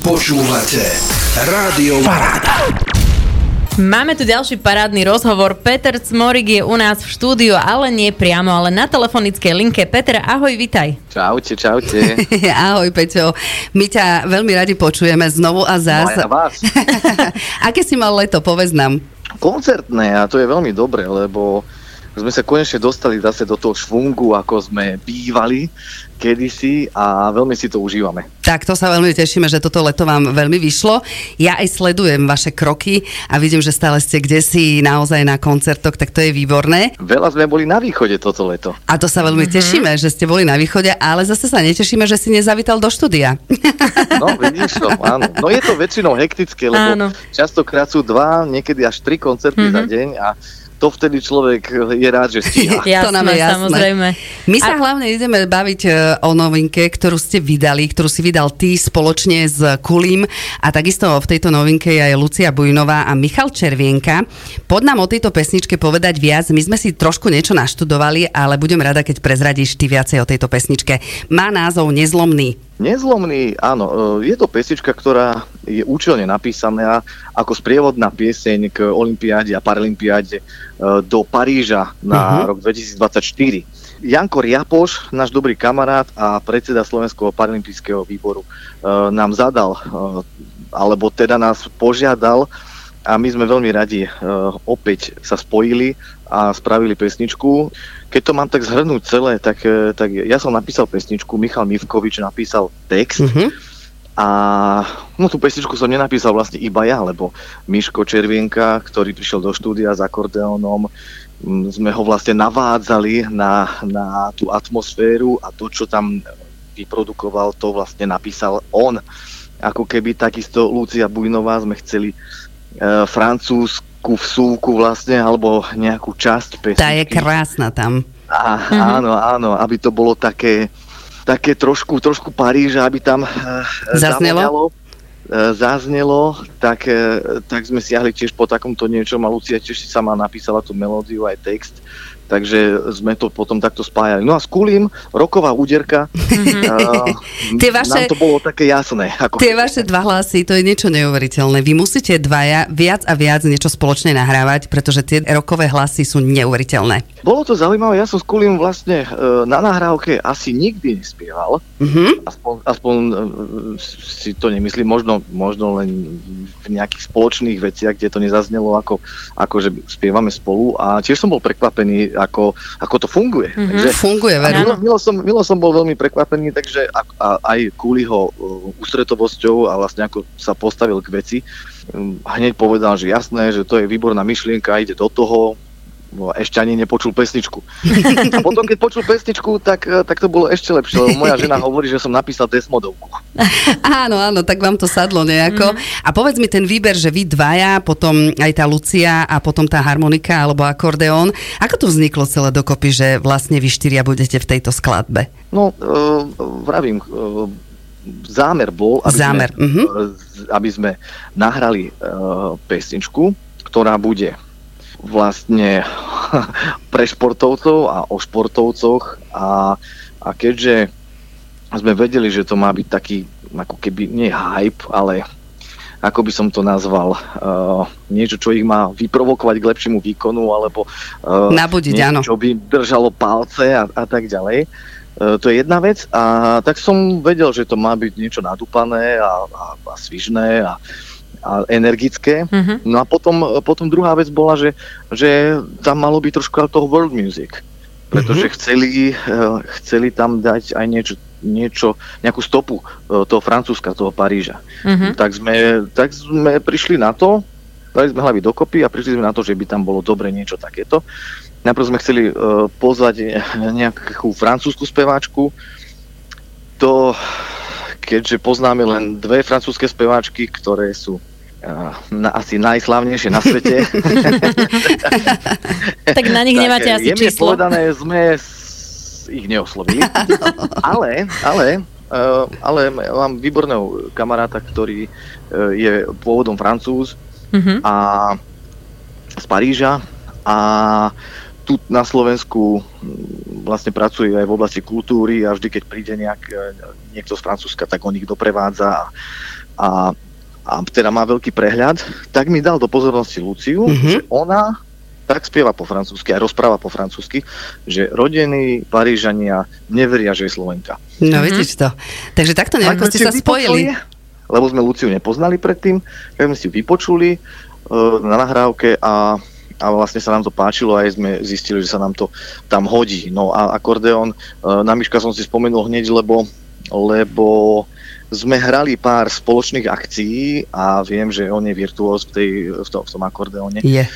Počúvate Rádio Paráda. Máme tu ďalší parádny rozhovor. Peter Cmorik je u nás v štúdiu, ale nie priamo, ale na telefonickej linke. Peter, ahoj, vitaj. Čaute, čaute. Ahoj, Peťo. My ťa veľmi radi počujeme znovu a No zás. a ja vás. Aké si mal leto, povedz nám. Koncertné a to je veľmi dobre, lebo sme sa konečne dostali zase do toho švungu, ako sme bývali kedysi a veľmi si to užívame. Tak to sa veľmi tešíme, že toto leto vám veľmi vyšlo. Ja aj sledujem vaše kroky a vidím, že stále ste kde si naozaj na koncertoch, tak to je výborné. Veľa sme boli na východe toto leto. A to sa veľmi mm-hmm. tešíme, že ste boli na východe, ale zase sa netešíme, že si nezavítal do štúdia. No, vidíš to, áno. No je to väčšinou hektické, lebo Áno. častokrát sú dva, niekedy až tri koncerty mm-hmm. za deň a to vtedy človek je rád, že stíha. Jasné, to nám je jasné. samozrejme. My sa A- hlavne ideme baviť e, o novinke, ktorú ste vydali, ktorú si vydal ty spoločne s Kulím a takisto v tejto novinke je aj Lucia Bujnová a Michal Červienka. Pod nám o tejto pesničke povedať viac. My sme si trošku niečo naštudovali, ale budem rada, keď prezradíš ty viacej o tejto pesničke. Má názov Nezlomný. Nezlomný, áno, e, je to pesnička, ktorá je účelne napísaná ako sprievodná pieseň k Olympiáde a Paralympiáde e, do Paríža na Mhm. rok 2024. Janko Riapoš, náš dobrý kamarát a predseda Slovenského paralympijského výboru, e, nám zadal, e, alebo teda nás požiadal a my sme veľmi radi e, opäť sa spojili a spravili pesničku. Keď to mám tak zhrnúť celé, tak, e, tak ja som napísal pesničku, Michal Mivkovič napísal text Mhm. a no tú pesničku som nenapísal vlastne iba ja, lebo Miško Červienka, ktorý prišiel do štúdia s akordeónom, m, sme ho vlastne navádzali na, na tú atmosféru a to, čo tam vyprodukoval, to vlastne napísal on. Ako keby takisto Lucia Bujnová sme chceli francúzsku vsúvku vlastne, alebo nejakú časť pesničky. Tá je krásna tam. A, Mhm. Áno, áno, aby to bolo také, také trošku, trošku Paríža, aby tam uh, Zaznelo? Eh, zaznelo, tak, eh, tak sme siahli tiež po takomto niečom a Lucia tiež si sama napísala tú melódiu aj text, takže sme to potom takto spájali. No a s Kulím, roková úderka, uh, Tie vaše- nám to bolo také jasné. Ako Tie vaše dva hlasy, to je niečo neuveriteľné. Vy musíte dvaja viac a viac niečo spoločne nahrávať, pretože tie rokové hlasy sú neuveriteľné. Bolo to zaujímavé, ja som s Kulím vlastne uh, na nahrávke asi nikdy nespieval, Mhm. aspoň, aspoň e, si to nemyslím, možno, možno len v nejakých spoločných veciach, kde to nezaznelo, ako, ako že spievame spolu a tiež som bol prekvapený, ako, ako to funguje. Mhm. Takže, Funguje, veru. milo, milo, som, milo som bol veľmi prekvapený, takže a, a, aj kvôli ho uh, ústretovosťou a vlastne ako sa postavil k veci, um, hneď povedal, že jasné, že to je výborná myšlienka, ide do toho, ešte ani nepočul pesničku. A potom, keď počul pesničku, tak, eh, tak to bolo ešte lepšie, lebo moja žena hovorí, že som napísal Desmodovku. Áno, áno, tak vám to sadlo nejako. Mhm. A povedz mi ten výber, že vy dvaja, potom aj tá Lucia a potom tá harmonika alebo akordeón. Ako to vzniklo celé dokopy, že vlastne vy štyria budete v tejto skladbe? No, uh, vravím, uh, zámer bol, aby, Zámer, sme, z- aby sme nahrali uh, pesničku, ktorá bude vlastne pre športovcov a o športovcoch a, a keďže sme vedeli, že to má byť taký ako keby nie hype, ale ako by som to nazval, uh, niečo, čo ich má vyprovokovať k lepšiemu výkonu, alebo uh, Nabudiť, niečo, áno. čo by držalo palce a, a tak ďalej. Uh, to je jedna vec a tak som vedel, že to má byť niečo nadúpané a, a, a svižné a, a energické. Mhm. No a potom, potom druhá vec bola, že, že tam malo byť trošku toho world music. Pretože Mhm. chceli, eh, chceli tam dať aj niečo, niečo nejakú stopu eh, toho Francúzska, toho Paríža. Mhm. Tak, sme, tak sme prišli na to, dali sme hlavy dokopy a prišli sme na to, že by tam bolo dobre niečo takéto. Najprv sme chceli uh, pozvať nejakú francúzsku speváčku. To, keďže poznáme len dve francúzske speváčky, ktoré sú na, asi najslavnejšie na svete. Tak na nich nemáte Tak, asi jemne číslo. povedané sme ich neoslovili. ale, ale, uh, ale mám výborného kamaráta, ktorý uh, je pôvodom francúz Mhm. a z Paríža a tu na Slovensku mm, vlastne pracuje aj v oblasti kultúry a vždy, keď príde nejak, e, niekto z Francúzska, tak on ich doprevádza a, a, a teda má veľký prehľad, tak mi dal do pozornosti Luciu, Mhm. že ona tak spieva po francúzsky a rozpráva po francúzsky, že rodení Parížania neveria, že je Slovenka. No vidíš to. Takže takto nejako Tak ste sa si spojili. Lebo sme Luciu nepoznali predtým, tak sme si ju vypočuli uh, na nahrávke a, a vlastne sa nám to páčilo a aj sme zistili, že sa nám to tam hodí. No a akordeón, uh, na Miška som si spomenul hneď, lebo, lebo sme hrali pár spoločných akcií a viem, že on je virtuóz v, tej, v, tom, v tom akordeóne Je.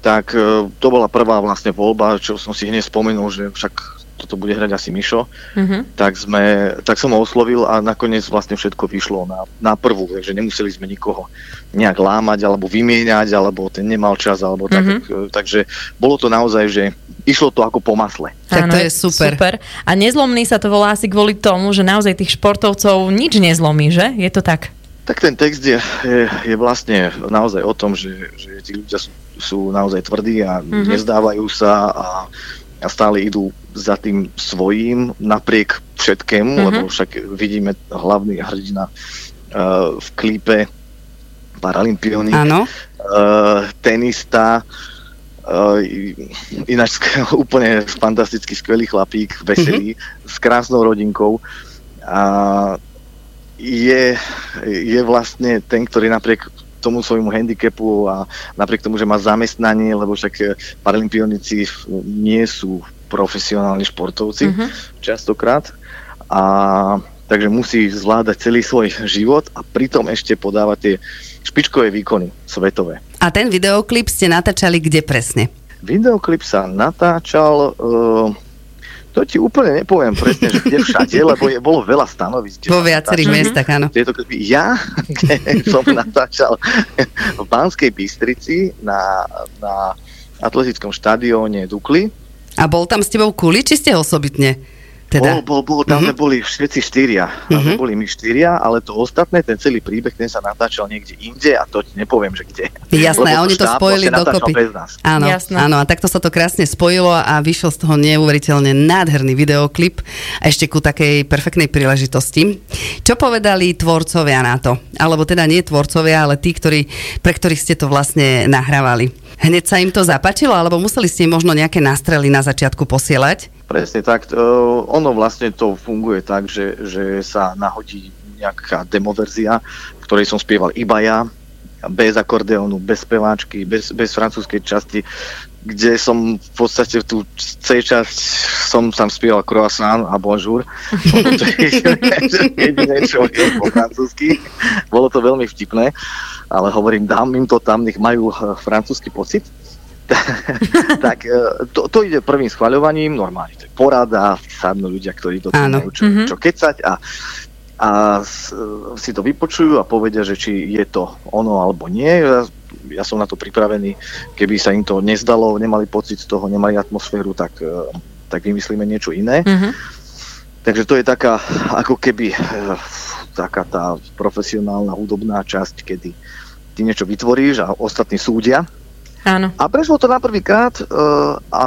tak e, to bola prvá vlastne voľba, čo som si hneď spomenul, že však toto bude hrať asi Mišo, Mhm. tak, sme, tak som ho oslovil a nakoniec vlastne všetko vyšlo na, na prvú, takže nemuseli sme nikoho nejak lámať alebo vymieňať, alebo ten nemal čas, alebo tak, Mhm. e, takže bolo to naozaj, že išlo to ako po masle. Tak to je super. super. A nezlomný sa to volá asi kvôli tomu, že naozaj tých športovcov nič nezlomí, že? Je to tak? Tak ten text je, je, je vlastne naozaj o tom, že, že tí ľudia sú, sú naozaj tvrdí a Mhm. mm-hmm. nezdávajú sa a, a stále idú za tým svojím napriek všetkému, Mhm. mm-hmm. lebo však vidíme hlavný hrdina uh, v klípe Paralympionik, uh, tenista, uh, ináč úplne fantastický, skvelý chlapík, veselý, s krásnou rodinkou. A je, je vlastne ten, ktorý napriek tomu svojmu handicapu a napriek tomu, že má zamestnanie, lebo však eh, paralympionici nie sú profesionálni športovci Mhm. častokrát. A takže musí zvládať celý svoj život a pritom ešte podávať tie špičkové výkony svetové. A ten videoklip ste natáčali kde presne? Videoklip sa natáčal, uh, to ti úplne nepoviem presne, že kde všade, lebo je, bolo veľa stanovisk. Po viacerých miestach, áno. Tieto. Ja som natáčal v Banskej Bystrici na, na atletickom štadióne Dukly. A bol tam s tebou Kuli, či ste osobitne? Teda. Bol, bol, bol, tam sme Mhm. boli všetci štyria. Tam sme Mhm. boli my štyria, ale to ostatné, ten celý príbeh, ten sa natáčal niekde inde a to ti nepoviem, že kde. Jasné, a oni to spojili dokopy. bez nás. Áno, Jasné. áno, a takto sa to krásne spojilo a vyšiel z toho neuveriteľne nádherný videoklip a ešte ku takej perfektnej príležitosti. Čo povedali tvorcovia na to? Alebo teda nie tvorcovia, ale tí, ktorí, pre ktorých ste to vlastne nahrávali. Hneď sa im to zapáčilo, alebo museli ste im možno nejaké nástrely na začiatku posielať? Presne tak. Uh, ono vlastne to funguje tak, že, že sa nahodí nejaká demoverzia, v ktorej som spieval iba ja, bez akordeónu, bez speváčky, bez, bez francúzskej časti, kde som v podstate tú C časť som tam spieval croissant a bonjour. jediné, čo je po francúzsky. Bolo to veľmi vtipné, ale hovorím, dám im to tam, nech majú eh, francúzsky pocit tak e, to, to ide prvým schvaľovaním, normálne to je porada, sadnú ľudia, ktorí do toho Áno. majú čo, Mhm. čo kecať a, a e, si to vypočujú a povedia, že či je to ono alebo nie. Ja, ja som na to pripravený, keby sa im to nezdalo, nemali pocit z toho, nemali atmosféru, tak, e, tak vymyslíme niečo iné. Mhm. Takže to je taká, ako keby taká tá profesionálna hudobná časť, kedy ty niečo vytvoríš a ostatní súdia. Áno. A prešlo to na prvýkrát uh, a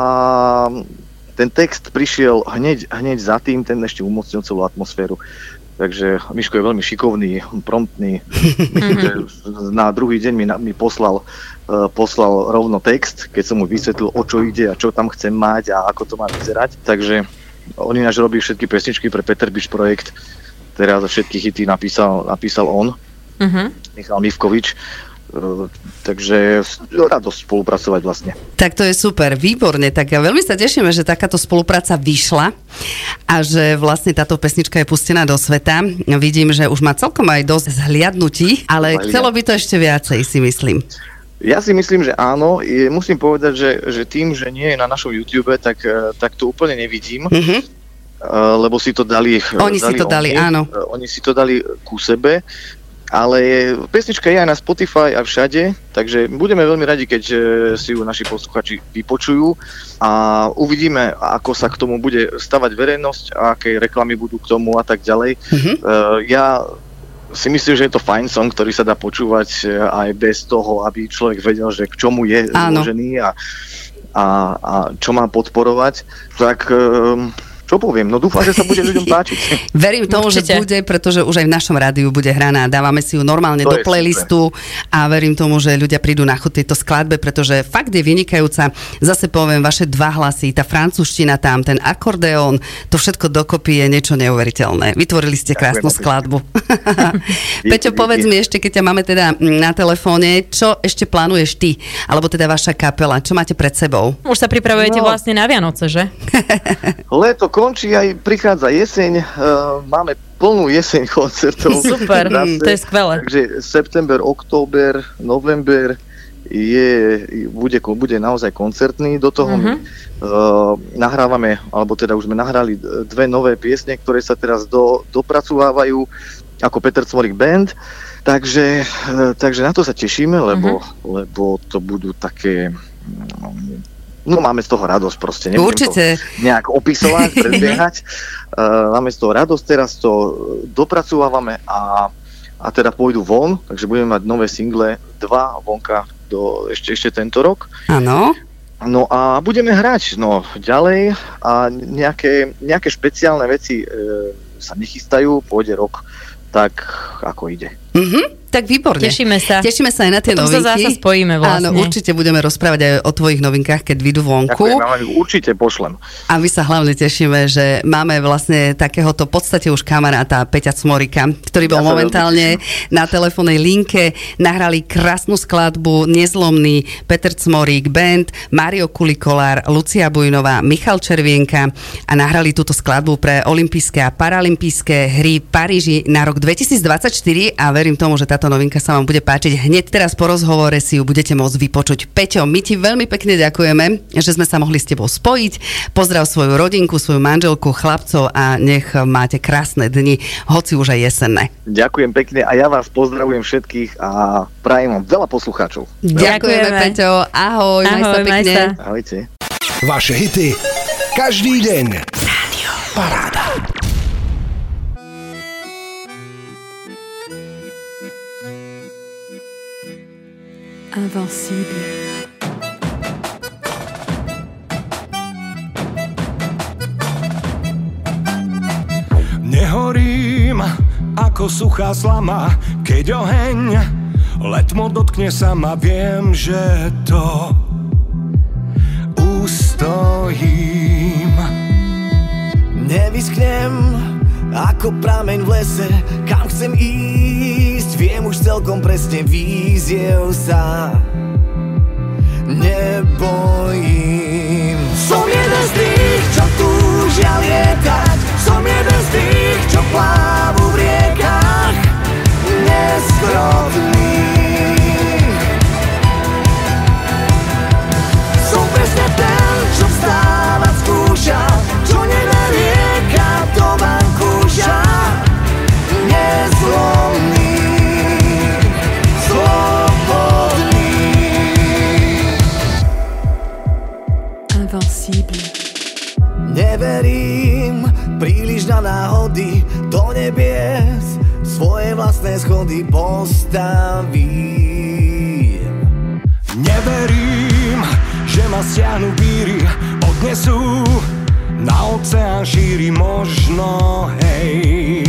ten text prišiel hneď, hneď za tým, ten ešte umocnil celú atmosféru. Takže Miško je veľmi šikovný, promptný. Myslím, že na druhý deň mi, mi poslal, uh, poslal rovno text, keď som mu vysvetlil, o čo ide a čo tam chcem mať a ako to má vyzerať. Takže on ináč robí všetky pesničky pre Peter Biš projekt. Teraz všetky hity napísal, napísal on. Mhm. Michal Mivkovič. Takže radosť spolupracovať vlastne. Tak to je super, výborne. Tak veľmi sa tešíme, že takáto spolupráca vyšla a že vlastne táto pesnička je pustená do sveta. Vidím, že už má celkom aj dosť zhliadnutí, ale Zhliadnutí. chcelo by to ešte viacej, si myslím. Ja si myslím, že áno. Je, musím povedať, že, že tým, že nie je na našom YouTube, tak, eh, tak to úplne nevidím, Mhm. eh, lebo si to dali Oni si to dali, áno. Eh, Oni si to dali ku sebe, ale pesnička je aj na Spotify a všade, takže budeme veľmi radi, keď eh, si ju naši posluchači vypočujú a uvidíme, ako sa k tomu bude stavať verejnosť a aké reklamy budú k tomu a tak ďalej. Mhm. Uh, ja si myslím, že je to fajn song, ktorý sa dá počúvať e, aj bez toho, aby človek vedel, že k čomu je zložený a, a, a čo má podporovať. Tak um, čo poviem, no dúfam, že sa bude ľuďom páčiť. Verím tomu, Určite. že bude, pretože už aj v našom rádiu bude hraná. Dávame si ju normálne To do playlistu a verím tomu, že ľudia prídu na chuť tejto skladbe, pretože fakt je vynikajúca. Zase poviem, vaše dva hlasy, tá francúzština tam, ten akordeón, to všetko dokopy je niečo neuveriteľné. Vytvorili ste krásnu Ďakujem, skladbu. Peťo, povedz díky. mi ešte, keď ťa máme teda na telefóne, čo ešte plánuješ ty, alebo teda vaša kapela, čo máte pred sebou? Už sa pripravujete No. vlastne na Vianoce, že? Leto končí, aj prichádza jeseň, uh, máme plnú jeseň koncertov. Super, Zase. to je skvelé. Takže september, október, november je, bude, bude naozaj koncertný. Do toho Mhm. my uh, nahrávame, alebo teda už sme nahrali dve nové piesne, ktoré sa teraz do, dopracovávajú ako Peter Cmorik Band. Takže, uh, takže na to sa tešíme, lebo, lebo to budú také... mm, No máme z toho radosť proste. Nebudem Určite. To nejak opisovať, predbiehať. Uh, máme z toho radosť, teraz to dopracovávame a, a teda pôjdu von, takže budeme mať nové single, dva vonka do, ešte, ešte tento rok. Áno. No a budeme hrať no, ďalej a nejaké, nejaké špeciálne veci e, sa nechystajú, pôjde rok tak, ako ide. Mhm, tak výborne. Tešíme sa. Tešíme sa aj na tie Potom sa novinky. zasa spojíme vlastne. Áno, určite budeme rozprávať aj o tvojich novinkách, keď vyjdú vonku. Ďakujem, ich určite pošlem. A my sa hlavne tešíme, že máme vlastne takéhoto v podstate už kamaráta Peťa Cmorika, ktorý bol Ja sa momentálne na telefónnej linke. Nahrali krásnu skladbu Nezlomný, Peter Cmorík Band, Mario Kulikolár, Lucia Bujnová, Michal Červienka a nahrali túto skladbu pre olympijské a paralympijské hry v Paríži na rok 2024 a verím tomu, že táto novinka sa vám bude páčiť. Hneď teraz po rozhovore si ju budete môcť vypočuť. Peťo, my ti veľmi pekne ďakujeme, že sme sa mohli s tebou spojiť. Pozdrav svoju rodinku, svoju manželku, chlapcov a nech máte krásne dni, hoci už aj jesenné. Ďakujem pekne a ja vás pozdravujem všetkých a prajem vám veľa poslucháčov. Ďakujeme, Ďakujeme. Peťo. Ahoj, maj sa Ahoj, maj pekne. sa. Ahojte. Vaše hity každý deň. Paráda. Invincible. Nehorím ako suchá slama, keď oheň letmo dotkne sa ma, viem, že to ustojím. Nevysknem ako prameň v lese, kam chcem ísť, viem už celkom presne víziev sa nebojím. Invincible. Neverím príliš na náhody Do nebies svoje vlastné schody postavím Neverím, že ma stiahnu víry, odnesú na oceán šíri možno, hej.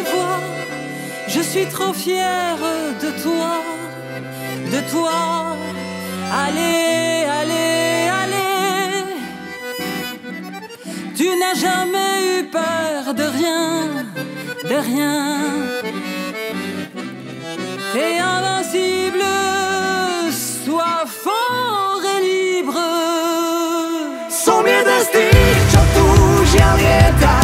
te je suis trop fière de toi, de toi. Allez, allez, allez. Tu n'as jamais eu peur de rien, de rien. T'es invincible, sois fort et libre. Son miedestin, čo tu žiaľ je tak.